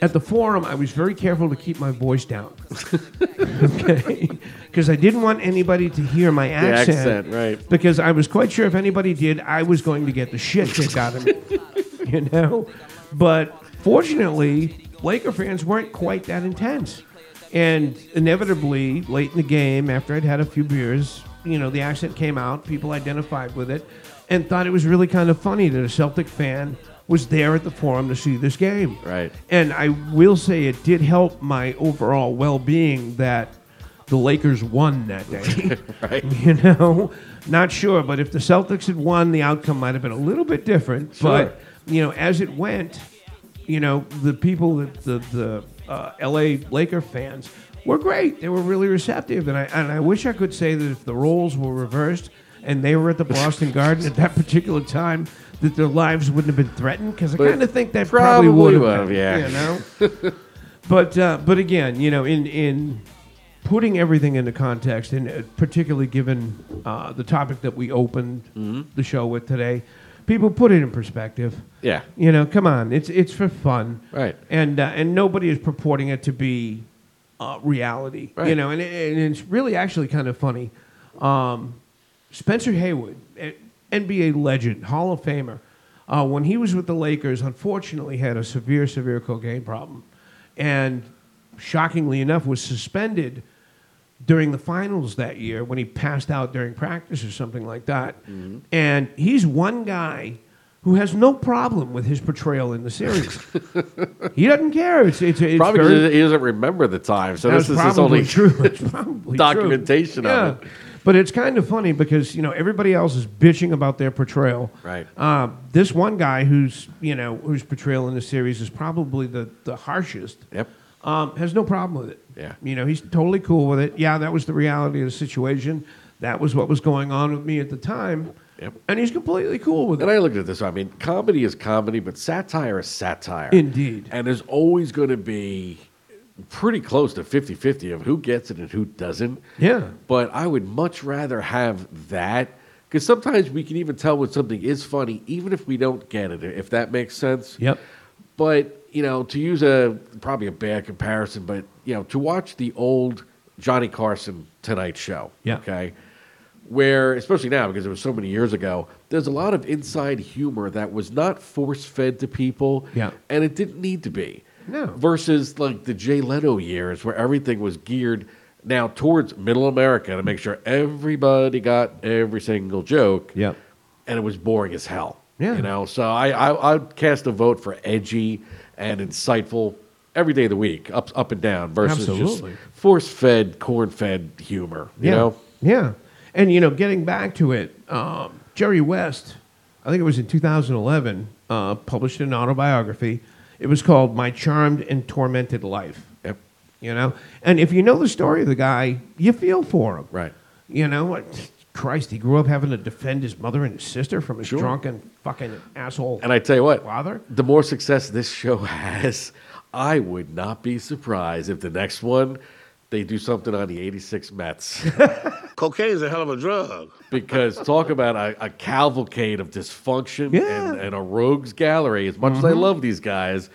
at the forum, I was very careful to keep my voice down. okay? Because I didn't want anybody to hear my accent. accent, right. Because I was quite sure if anybody did, I was going to get the shit kicked out of me. you know? But fortunately, Laker fans weren't quite that intense. And inevitably, late in the game, after I'd had a few beers, you know, the accent came out, people identified with it, and thought it was really kind of funny that a Celtic fan was there at the forum to see this game. Right. And I will say it did help my overall well being that the Lakers won that day. Right. You know, not sure, but if the Celtics had won, the outcome might have been a little bit different. Sure. But you know, as it went, you know, the people that the the uh, L.A. Laker fans were great. They were really receptive, and I and I wish I could say that if the roles were reversed and they were at the Boston Garden at that particular time, that their lives wouldn't have been threatened. Because I kind of think that probably, probably would have, been, yeah. You know. But uh, but again, you know, in in putting everything into context, and uh, particularly given uh, the topic that we opened Mm-hmm. the show with today, people put it in perspective. Yeah. You know, come on, it's it's for fun, Right. And uh, and nobody is purporting it to be uh, reality, you know, and, it- and it's really actually kind of funny. Um, Spencer Haywood, NBA legend, Hall of Famer, uh, when he was with the Lakers, unfortunately had a severe, severe cocaine problem, and shockingly enough, was suspended during the finals that year when he passed out during practice or something like that. And he's one guy who has no problem with his portrayal in the series. he doesn't care. It's it's, it's Probably very, because he doesn't remember the time, so this is his only true. It's probably documentation true. of it. But it's kind of funny because you know everybody else is bitching about their portrayal. Right. Uh, this one guy who's you know whose portrayal in the series is probably the the harshest. Yep. Um, has no problem with it. Yeah. You know he's totally cool with it. Yeah, that was the reality of the situation. That was what was going on with me at the time. Yep. And he's completely cool with it. And I looked at this. I mean, comedy is comedy, but satire is satire. Indeed. And there's always going to be pretty close to 50 50 of who gets it and who doesn't. Yeah. But I would much rather have that because sometimes we can even tell when something is funny, even if we don't get it, if that makes sense. Yep. But, you know, to use a probably a bad comparison, but, you know, to watch the old Johnny Carson Tonight Show. Yeah. Okay. Where, especially now, because it was so many years ago, there's a lot of inside humor that was not force fed to people. Yeah. And it didn't need to be. No. Versus like the Jay Leno years where everything was geared now towards middle America to make sure everybody got every single joke. Yep. And it was boring as hell. Yeah. You know, so I, I I'd cast a vote for edgy and insightful every day of the week, up up and down, versus Absolutely. just force fed, corn fed humor. You yeah. know? Yeah. And, you know, getting back to it, um, Jerry West, I think it was in 2011, uh, published an autobiography. It was called My Charmed and Tormented Life. Yep. You know? And if you know the story of the guy, you feel for him. Right. You know what? Christ, he grew up having to defend his mother and his sister from his Sure. drunken fucking asshole. And I tell you what, Father? the more success this show has, I would not be surprised if the next one they do something on the 86 Mets. Cocaine is a hell of a drug. because talk about a, a cavalcade of dysfunction Yeah. Mm-hmm. and, and a rogues gallery. As much as I love these guys,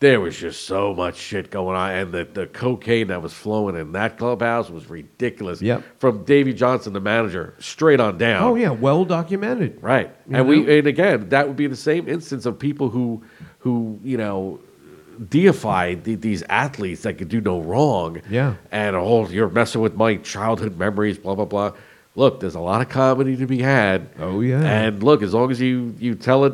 there was just so much shit going on, and the, the cocaine that was flowing in that clubhouse was ridiculous. Yep. From Davey Johnson, the manager, straight on down. Oh, yeah, well documented. Right. You and know? we and again, that would be the same instance of people who who, you know, deified the, these athletes that could do no wrong. Yeah. And oh, you're messing with my childhood memories, blah blah blah. Look, there's a lot of comedy to be had. Oh, yeah. And look, as long as you you tell it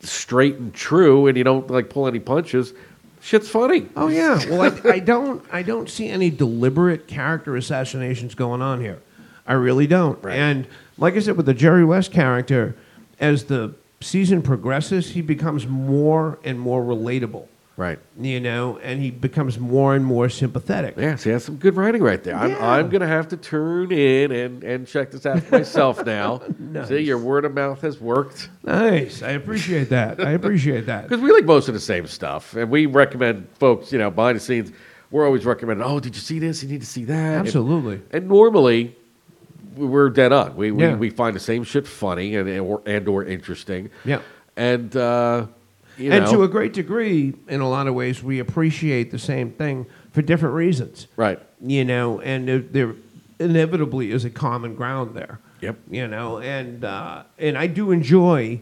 straight and true and you don't like pull any punches, shit's funny. Oh yeah. Well, I, I don't. I don't see any deliberate character assassinations going on here. I really don't. Right. And like I said, with the Jerry West character, as the season progresses, he becomes more and more relatable. Right. You know, and he becomes more and more sympathetic. Yeah, see, that's some good writing right there. I'm, Yeah. I'm going to have to turn in and, and check this out for myself now. See, your word of mouth has worked. Nice. I appreciate that. I appreciate that. Because we like most of the same stuff. And we recommend folks, you know, behind the scenes, we're always recommending, oh, did you see this? You need to see that. And- Absolutely. And, normally, we- we're dead on. We, we, Yeah. we find the same shit funny and, and, or, and or interesting. Yeah. And, uh, you and know, to a great degree, in a lot of ways, we appreciate the same thing for different reasons. right. you know, and there, there inevitably is a common ground there. Yep. You know, and uh, and I do enjoy,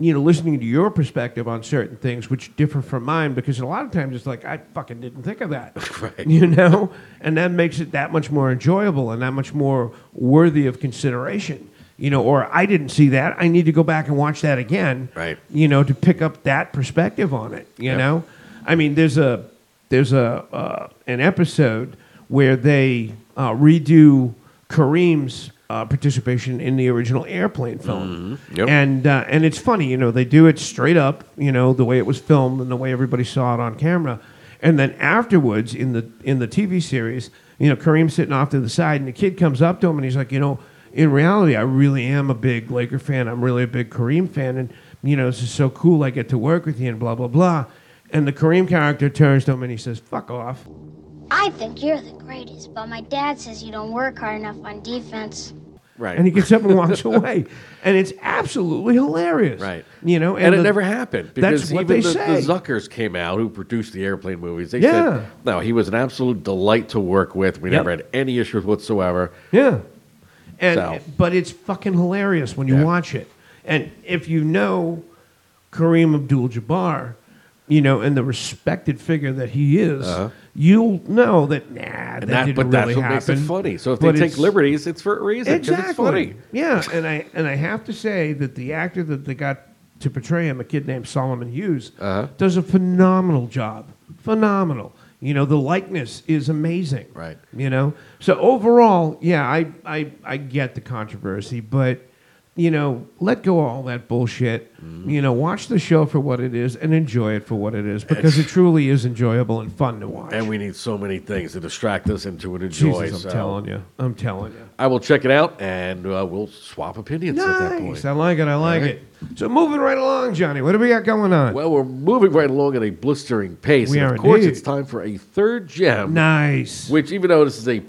you know, listening to your perspective on certain things which differ from mine because a lot of times it's like I fucking didn't think of that. Right. You know, and that makes it that much more enjoyable and that much more worthy of consideration. You know, or I didn't see that. I need to go back and watch that again. Right. You know, to pick up that perspective on it. You Yep. know, I mean, there's a there's a uh, an episode where they uh, redo Kareem's uh, participation in the original airplane film, Mm-hmm. Yep. and uh, and it's funny, you know, they do it straight up, you know, the way it was filmed and the way everybody saw it on camera, and then afterwards in the in the TV series, you know, Kareem's sitting off to the side, and the kid comes up to him and he's like, you know, in reality, I really am a big Laker fan. I'm really a big Kareem fan, and you know, this is so cool. I get to work with you, and blah blah blah. And the Kareem character turns to him and he says, "Fuck off." I think you're the greatest, but my dad says you don't work hard enough on defense. Right. And he gets up and walks away, and it's absolutely hilarious. Right. You know, and, it the- never happened because That's what even they the, say. the Zuckers came out who produced the airplane movies. They Yeah. said no, he was an absolute delight to work with. We Yep. never had any issues whatsoever. Yeah. And So- but it's fucking hilarious when you Yeah. watch it. And if you know Kareem Abdul-Jabbar, you know, and the respected figure that he is, Uh-huh. you'll know that nah, that, that, didn't but that's really what makes it funny. So if But they take liberties, it's for a reason. exactly, It's funny. yeah. And I and I have to say that the actor that they got to portray him, a kid named Solomon Hughes, Uh-huh. does a phenomenal job. Phenomenal. You know, the likeness is amazing. Right. You know, so overall, yeah, I I I get the controversy, but you know, let go of all that bullshit. Mm-hmm. You know, watch the show for what it is and enjoy it for what it is because it truly is enjoyable and fun to watch. And we need so many things to distract us and to enjoy. Jesus, I'm so telling you, I'm telling you. I will check it out and uh, we'll swap opinions at that point. Nice. I like it. I like All it. So moving right along, Johnny. What do we got going on? Well, we're moving right along at a blistering pace. We and are of course, indeed. it's time for a third gem. Nice. Which, even though this is a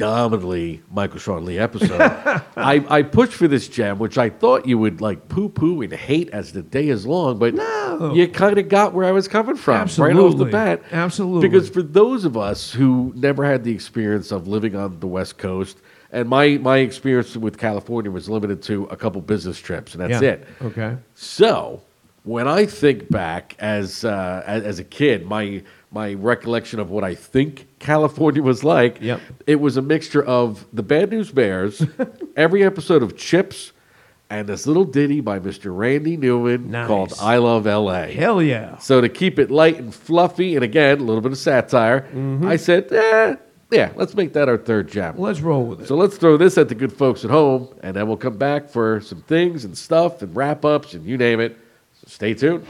predominantly Michael Sean Lee episode, I, I pushed for this gem, which I thought you would like poo poo and hate as the day is long, but No. you kind of got where I was coming from right off the bat. Absolutely. Because for those of us who never had the experience of living on the West Coast, and my, my experience with California was limited to a couple business trips, and that's Yeah. it. Okay. So, when I think back as uh, as, as a kid, my my recollection of what I think California was like, Yep. it was a mixture of the Bad News Bears, every episode of Chips, and this little ditty by Mr. Randy Newman Nice. called "I Love L.A." Hell yeah. So to keep it light and fluffy, and again a little bit of satire, Mm-hmm. I said, eh, yeah, let's make that our third gem. Let's roll with it. So let's throw this at the good folks at home, and then we'll come back for some things and stuff and wrap ups and you name it. So stay tuned.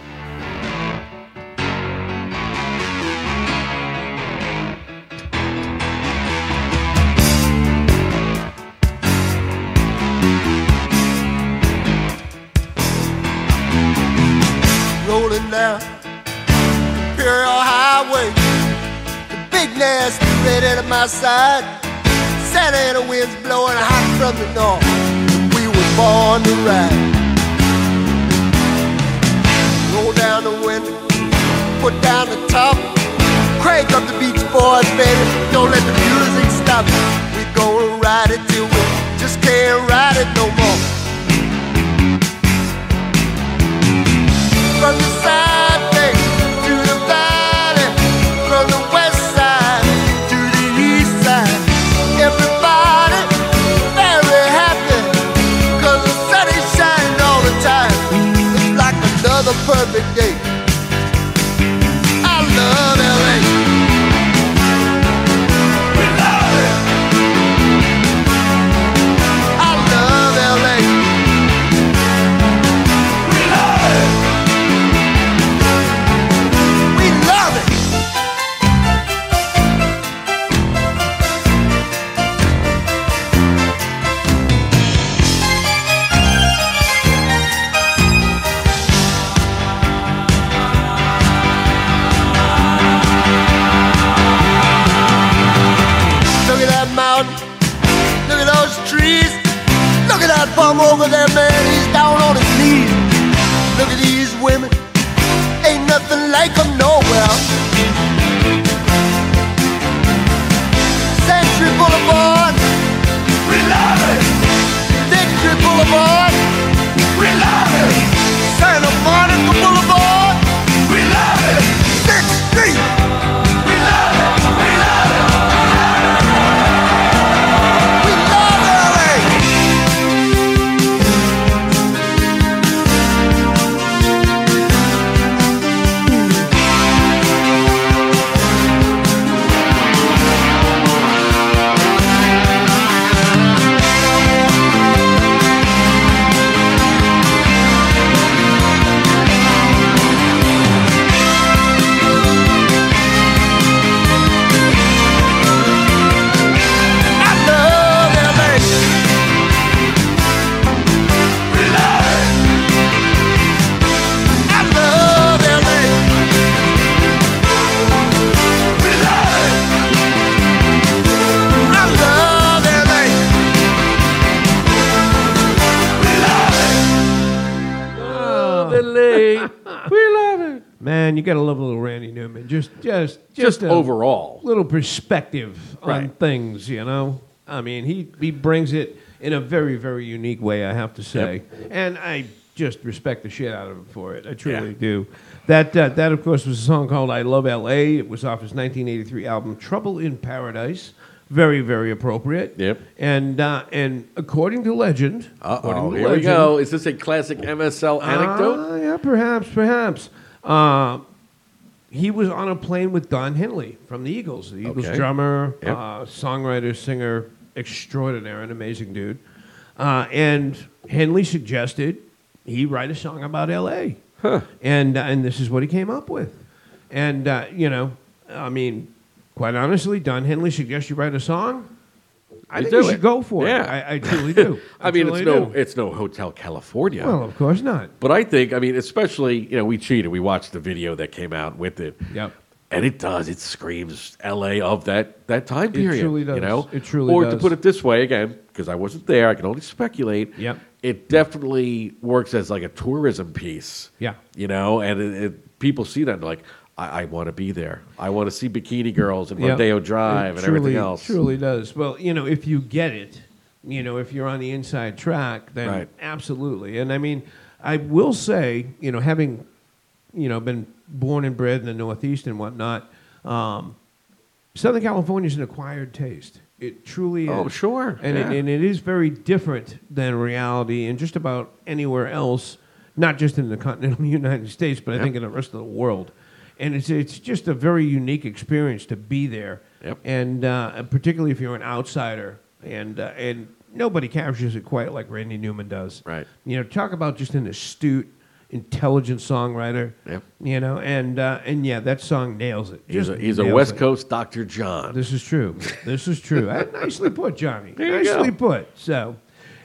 My. Santa Ana winds blowing hot from the north. We were born to ride. Roll down the window, put down the top. Crank up the Beach Boys, baby. Don't let the music stop. We gonna ride it till we just can't ride it no more. Another perfect At over there, man. He's down on his knees. Look at these women. Perspective on Right. things. You know, I mean, he he brings it in a very, very unique way. I have to say, and I just respect the shit out of him for it. I truly Yeah. do. That uh, that of course was a song called "I Love L.A." It was off his 1983 album "Trouble in Paradise." Very, very appropriate. Yep. And uh, and according to legend, according oh, to here we legend- go. Is this a classic MSL anecdote? Ah, yeah, perhaps, perhaps. Uh, he was on a plane with Don Henley from the Eagles, the Eagles Okay. drummer, Yep. uh, songwriter, singer extraordinary, an amazing dude. Uh, and Henley suggested he write a song about L.A. And uh, and this is what he came up with. And uh, you know, I mean, quite honestly, Don Henley suggests you write a song. I think do you should it. go for Yeah. it. I, I truly do. I mean, it's no, do. it's no Hotel California. Well, of course not. But I think, I mean, especially, you know, we cheated. We watched the video that came out with it. Yep. And it does. It screams L.A. of that, that time It period. truly does. You know? It truly does. or to put it this way, again, because I wasn't there, I can only speculate. Yep. It definitely works as like a tourism piece. Yeah. You know, and it, it, people see that and they're like, I, I want to be there. I want to see bikini girls and Yep. Rodeo Drive It and truly, everything else. It truly does. Well, you know, if you get it, you know, if you're on the inside track, then Right. absolutely. And I mean, I will say, you know, having, you know, been born and bred in the Northeast and whatnot, um, Southern California is an acquired taste. It truly is. Oh, sure. And, Yeah. it, and it is very different than reality in just about anywhere else, not just in the continental United States, but I Yep. think in the rest of the world. And it's, it's just a very unique experience to be there. Yep. And uh, particularly if you're an outsider. And, uh, and nobody captures it quite like Randy Newman does. Right. You know, talk about just an astute, intelligent songwriter. Yep. You know, and, uh, and yeah, that song nails it. He's Just a, he's a West it. Coast Dr. John. This is true. This is true. Nicely put, Johnny. There Nicely put. So,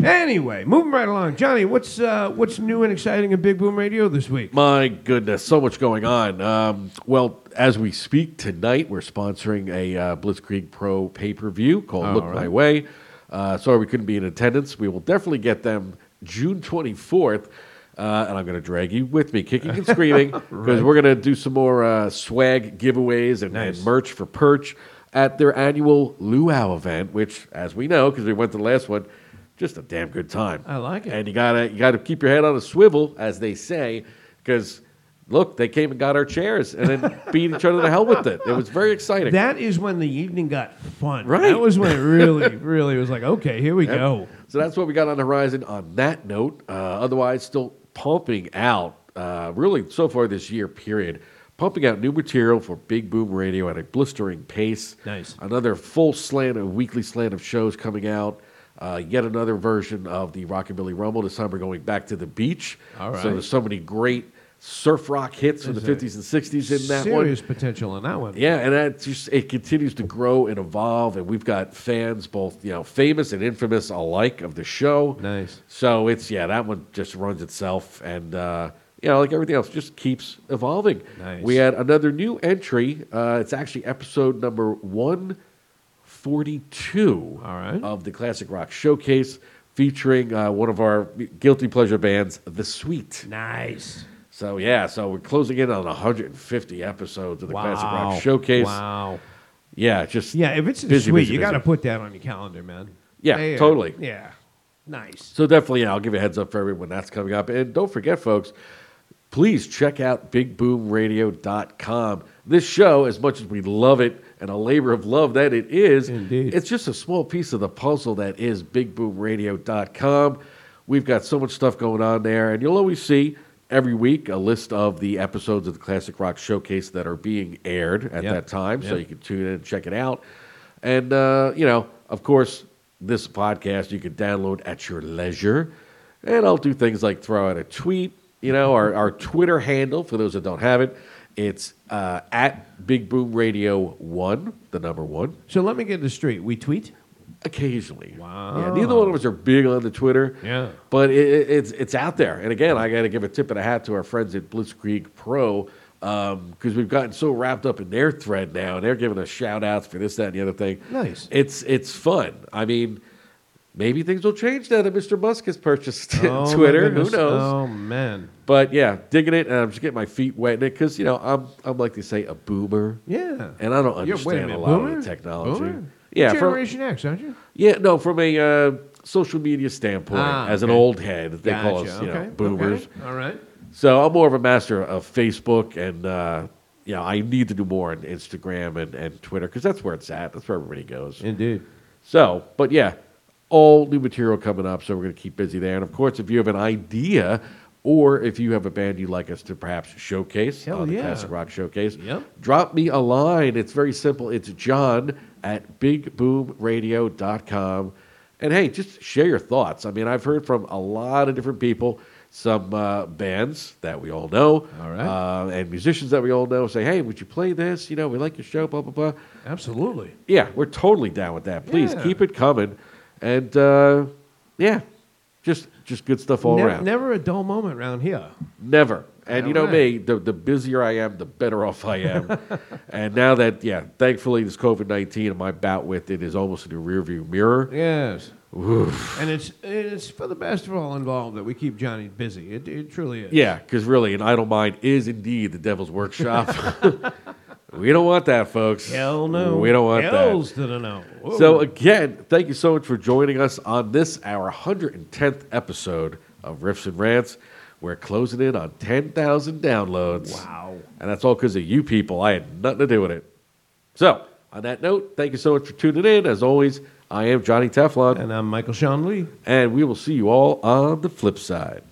anyway, moving right along, Johnny. What's uh, what's new and exciting in Big Boom Radio this week? My goodness, so much going on. Um, well, as we speak tonight, we're sponsoring a uh, Blitzkrieg Pro pay per view called All Look right. My Way. Uh, sorry we couldn't be in attendance. We will definitely get them June 24th. Uh, and I'm going to drag you with me, kicking and screaming, because Right. we're going to do some more uh, swag giveaways and, and merch for Perch at their annual Luau event, which, as we know, because we went to the last one, just a damn good time. I like it. And you gotta you gotta keep your head on a swivel, as they say, because look, they came and got our chairs and then beat each other to hell with it. It was very exciting. That is when the evening got fun. Right. That was when it really, really was like, okay, here we Yep. go. So that's what we got on the horizon. On that note, uh, otherwise, still pumping out. Uh, really, so far this year, period. Pumping out new material for Big Boom Radio at a blistering pace. Nice. Another full slant, a weekly slant of shows coming out. Uh, yet another version of the Rockabilly Rumble. This time we're going back to the beach. All right. So there's so many great surf rock hits from the There's a 50s and 60s in that one. Serious potential in that one. Yeah, and that just it continues to grow and evolve, and we've got fans both you know famous and infamous alike of the show. Nice. So it's yeah, that one just runs itself, and uh, you know like everything else, just keeps evolving. Nice. We had another new entry. Uh, it's actually episode number one forty-two. All right. Of the Classic Rock Showcase, featuring uh, one of our guilty pleasure bands, The Sweet. Nice. So yeah, so we're closing in on 150 episodes of the Classic Rock Showcase. Wow. Yeah, just Yeah, if it's a busy, sweet, busy, you got to put that on your calendar, man. Yeah, There. totally. Yeah. Nice. So definitely, yeah, I'll give you a heads up for everyone that's coming up. And don't forget, folks, please check out bigboomradio.com. This show, as much as we love it and a labor of love that it is, Indeed. it's just a small piece of the puzzle that is bigboomradio.com. We've got so much stuff going on there, and you'll always see every week a list of the episodes of the Classic Rock Showcase that are being aired at Yep. that time, so you can tune in and check it out. And, uh, you know, of course, this podcast you can download at your leisure. And I'll do things like throw out a tweet, you know, our, our Twitter handle, for those that don't have it, it's uh, at Big Boom Radio 1, the number one. So let me get this straight. We tweet? Occasionally. Wow. Yeah, neither one of us are big on the Twitter. Yeah. But it, it, it's it's out there. And again, I got to give a tip of the hat to our friends at Blitzkrieg Pro because we've gotten so wrapped up in their thread now, and they're giving us shout outs for this, that, and the other thing. Nice. It's it's fun. I mean, maybe things will change now that Mr. Musk has purchased Oh, Twitter. Who knows? Oh man. But yeah, digging it, and I'm just getting my feet wet in it because you know I'm I'm like they say a boomer. Yeah. and I don't You're- a understand a, lot boomer? of the technology. Boomer? Yeah, You're from, Generation X, aren't you? yeah, no, from a uh, social media standpoint, Ah, as an old head, they call us you know boomers. okay, all right. So I'm more of a master of Facebook, and uh, you know I need to do more on Instagram and, and Twitter because that's where it's at. That's where everybody goes. Indeed. So, but yeah, all new material coming up, so we're going to keep busy there. And of course, if you have an idea or if you have a band you'd like us to perhaps showcase Hell on the yeah. Classic Rock Showcase, Yep. drop me a line. It's very simple. It's John at bigboomradio.com. And hey, just share your thoughts. I mean, I've heard from a lot of different people, some uh, bands that we all know, All right. uh, and musicians that we all know say, hey, would you play this? You know, we like your show, blah, blah, blah. Absolutely. Yeah, we're totally down with that. Please Yeah. keep it coming, and uh, yeah, just just good stuff all never, around. never a dull moment around here. Never. And you know me, the, the busier I am, the better off I am. and now that, yeah, thankfully this COVID nineteen and my bout with it is almost in the rearview mirror. Yes. Oof. And it's it's for the best of all involved that we keep Johnny busy. It, it truly is. Yeah, because really, an idle mind is indeed the devil's workshop. we don't want that, folks. Hell no. We don't want that. Hells to the no. Whoa. So again, thank you so much for joining us on this our 110th episode of Riffs and Rants. We're closing in on 10,000 downloads. Wow. And that's all because of you people. I had nothing to do with it. So, on that note, thank you so much for tuning in. As always, I am Johnny Teflon. And I'm Michael Sean Lee. And we will see you all on the flip side.